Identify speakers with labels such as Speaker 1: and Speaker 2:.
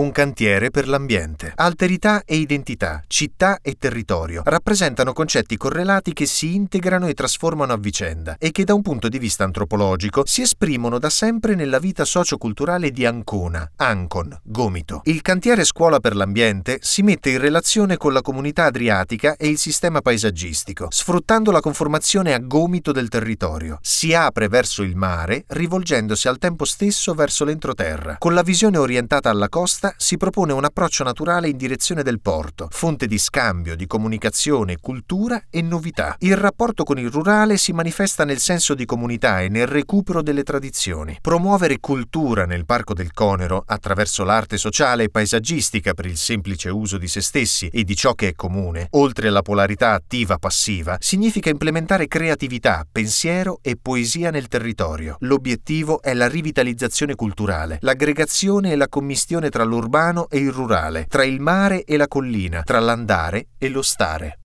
Speaker 1: un cantiere per l'ambiente. Alterità e identità, città e territorio rappresentano concetti correlati che si integrano e trasformano a vicenda e che da un punto di vista antropologico si esprimono da sempre nella vita socioculturale di Ancona, Ancon, Gomito. Il cantiere Scuola per l'ambiente si mette in relazione con la comunità adriatica e il sistema paesaggistico, sfruttando la conformazione a gomito del territorio. Si apre verso il mare, rivolgendosi al tempo stesso verso l'entroterra. Con la visione orientata alla costa si propone un approccio naturale in direzione del porto, fonte di scambio, di comunicazione, cultura e novità. Il rapporto con il rurale si manifesta nel senso di comunità e nel recupero delle tradizioni. Promuovere cultura nel Parco del Conero attraverso l'arte sociale e paesaggistica per il semplice uso di se stessi e di ciò che è comune, oltre alla polarità attiva-passiva, significa implementare creatività, pensiero e poesia nel territorio. L'obiettivo è la rivitalizzazione culturale, l'aggregazione e la commistione tra l'urbano e il rurale, tra il mare e la collina, tra l'andare e lo stare.